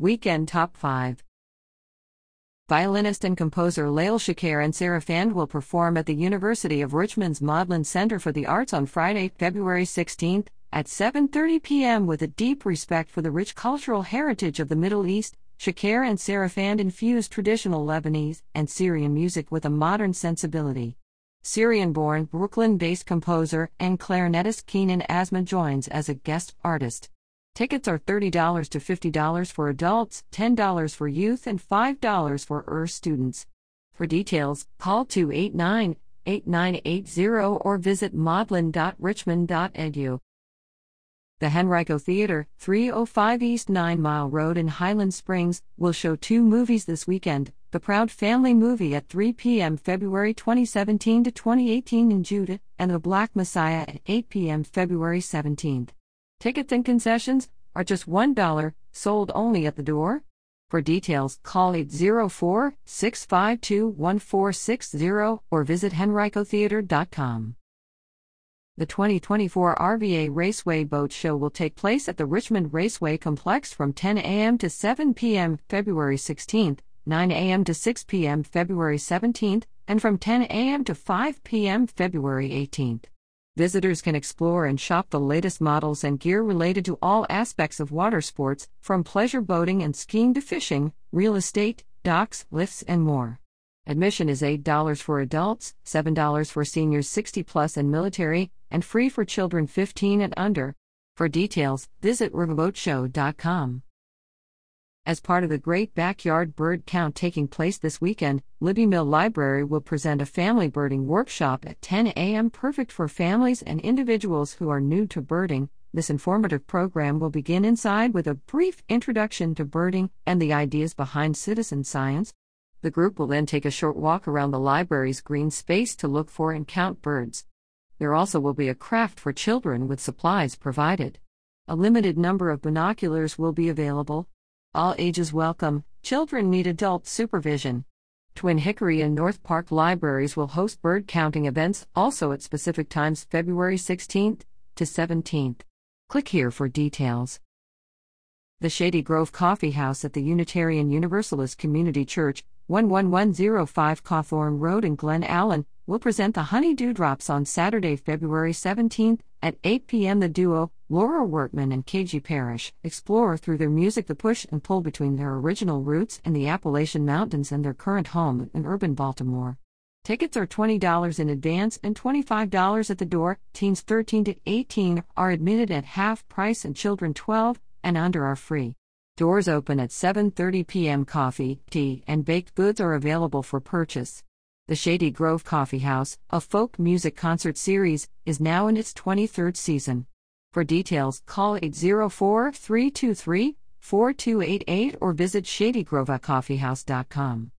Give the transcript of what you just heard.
Weekend Top 5 Violinist and composer Layale Chaker and Sarafand will perform at the University of Richmond's Modlin Center for the Arts on Friday, February 16th at 7:30 p.m. with a deep respect for the rich cultural heritage of the Middle East. Chaker and Sarafand infuse traditional Lebanese and Syrian music with a modern sensibility. Syrian-born, Brooklyn-based composer and clarinetist Kinan Azmeh joins as a guest artist. Tickets are $30 to $50 for adults, $10 for youth, and $5 for ER students. For details, call 289 8980 or visit modlin.richmond.edu. The Henrico Theater, 305 East 9 Mile Road in Highland Springs, will show two movies this weekend The Proud Family Movie at 3 p.m. February 2017 to 2018 in Judah, and The Black Messiah at 8 p.m. February 17th. Tickets and concessions are just $1, sold only at the door. For details, call 804 652 1460 or visit henricotheater.com. The 2024 RVA Raceway Boat Show will take place at the Richmond Raceway Complex from 10 a.m. to 7 p.m. February 16th, 9 a.m. to 6 p.m. February 17th, and from 10 a.m. to 5 p.m. February 18th. Visitors can explore and shop the latest models and gear related to all aspects of water sports, from pleasure boating and skiing to fishing, real estate, docks, lifts, and more. Admission is $8 for adults, $7 for seniors 60 plus and military, and free for children 15 and under. For details, visit riverboatshow.com. As part of the Great Backyard Bird Count taking place this weekend, Libbie Mill Library will present a family birding workshop at 10 a.m. perfect for families and individuals who are new to birding. This informative program will begin inside with a brief introduction to birding and the ideas behind citizen science. The group will then take a short walk around the library's green space to look for and count birds. There also will be a craft for children with supplies provided. A limited number of binoculars will be available. All ages welcome, children need adult supervision. Twin Hickory and North Park libraries will host bird counting events also at specific times February 16th to 17th. Click here for details. The Shady Grove Coffee House at the Unitarian Universalist Community Church, 11105 Cawthorn Road in Glen Allen, will present the Honey Dewdrops on Saturday, February 17th at 8 p.m. The duo, Laura Wortman and Kagey Parrish, explore through their music the push and pull between their original roots in the Appalachian Mountains and their current home in urban Baltimore. Tickets are $20 in advance and $25 at the door. Teens 13 to 18 are admitted at half price and children 12 and under are free. Doors open at 7:30 p.m. Coffee, tea, and baked goods are available for purchase. The Shady Grove Coffee House, a folk music concert series, is now in its 23rd season. For details, call 804 323 4288 or visit shadygrovecoffeehouse.com.